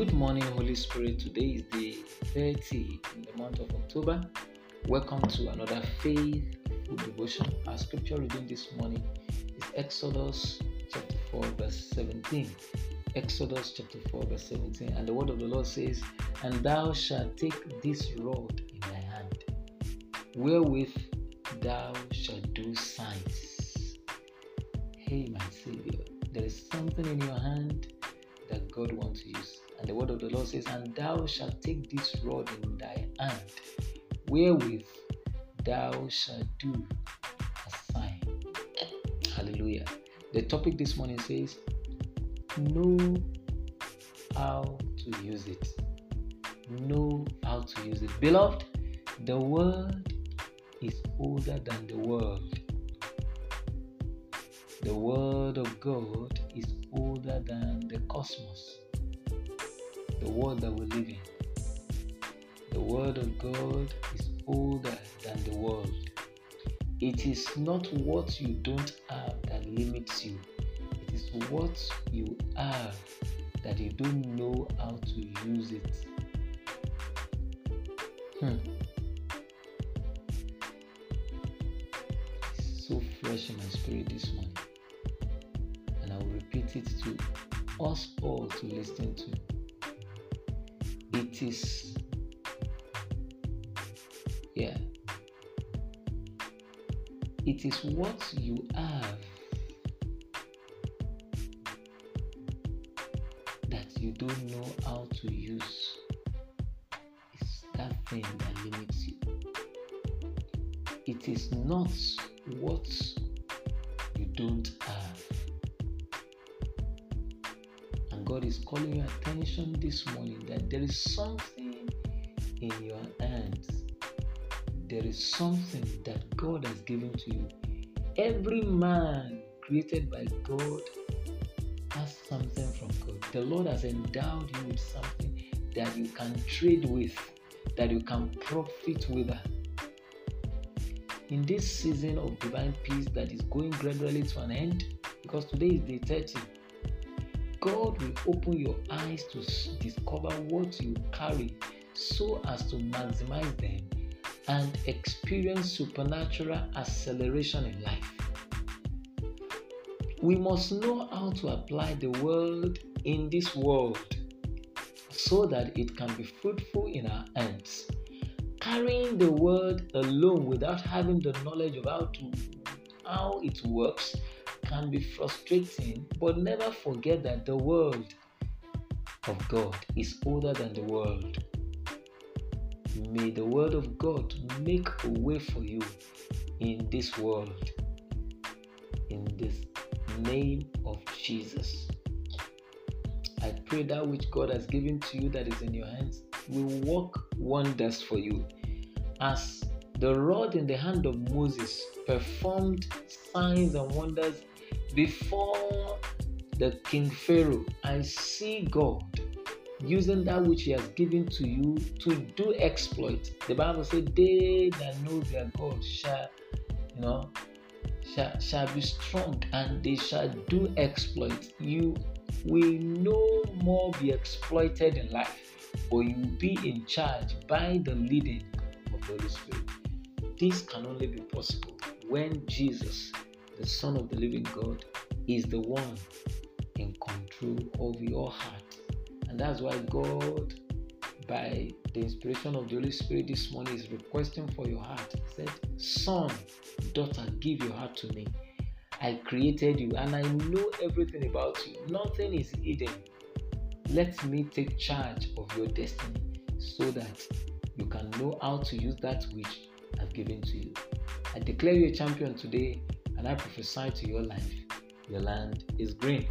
Good morning, Holy Spirit. Today is the 30 in the month of October. Welcome to another faithful devotion. Our scripture reading this morning is Exodus chapter 4, verse 17. Exodus chapter 4, verse 17. And the word of the Lord says, And thou shalt take this rod in thy hand, wherewith thou shalt do signs. Hey, my Savior, there is something in your hand that God wants you to use. And the word of the Lord says, And thou shalt take this rod in thy hand, wherewith thou shalt do a sign. Hallelujah. The topic this morning says, Know how to use it. Know how to use it. Beloved, the word is older than the world. The word of God is older than the cosmos the world that we live in. The Word of God is older than the world. It is not what you don't have that limits you, it is what you have that you don't know how to use it. Hmm. It's so fresh in my spirit this morning. And I will repeat it to us all to listen to it is yeah. It is what you have that you don't know how to use. It's that thing that limits you. It is not what you don't God is calling your attention this morning that there is something in your hands. There is something that God has given to you. Every man created by God has something from God. The Lord has endowed you with something that you can trade with, that you can profit with. In this season of divine peace that is going gradually to an end, because today is day 30 God will open your eyes to discover what you carry so as to maximize them and experience supernatural acceleration in life. We must know how to apply the word in this world so that it can be fruitful in our hands. Carrying the word alone without having the knowledge of how to how it works can be frustrating, but never forget that the world of God is older than the world. May the word of God make a way for you in this world. In this name of Jesus. I pray that which God has given to you that is in your hands will work wonders for you. As the rod in the hand of Moses performed signs and wonders before the King Pharaoh, I see God using that which He has given to you to do exploit. The Bible says, "They that know their God shall, you know, shall, shall be strong, and they shall do exploit." You will no more be exploited in life, but you will be in charge by the leading of the Holy Spirit. This can only be possible when Jesus the Son of the living God, is the one in control of your heart. And that's why God, by the inspiration of the Holy Spirit this morning, is requesting for your heart. He said, Son, daughter, give your heart to me. I created you and I know everything about you. Nothing is hidden. Let me take charge of your destiny so that you can know how to use that which I've given to you. I declare you a champion today and I prophesy to your life, your land is green.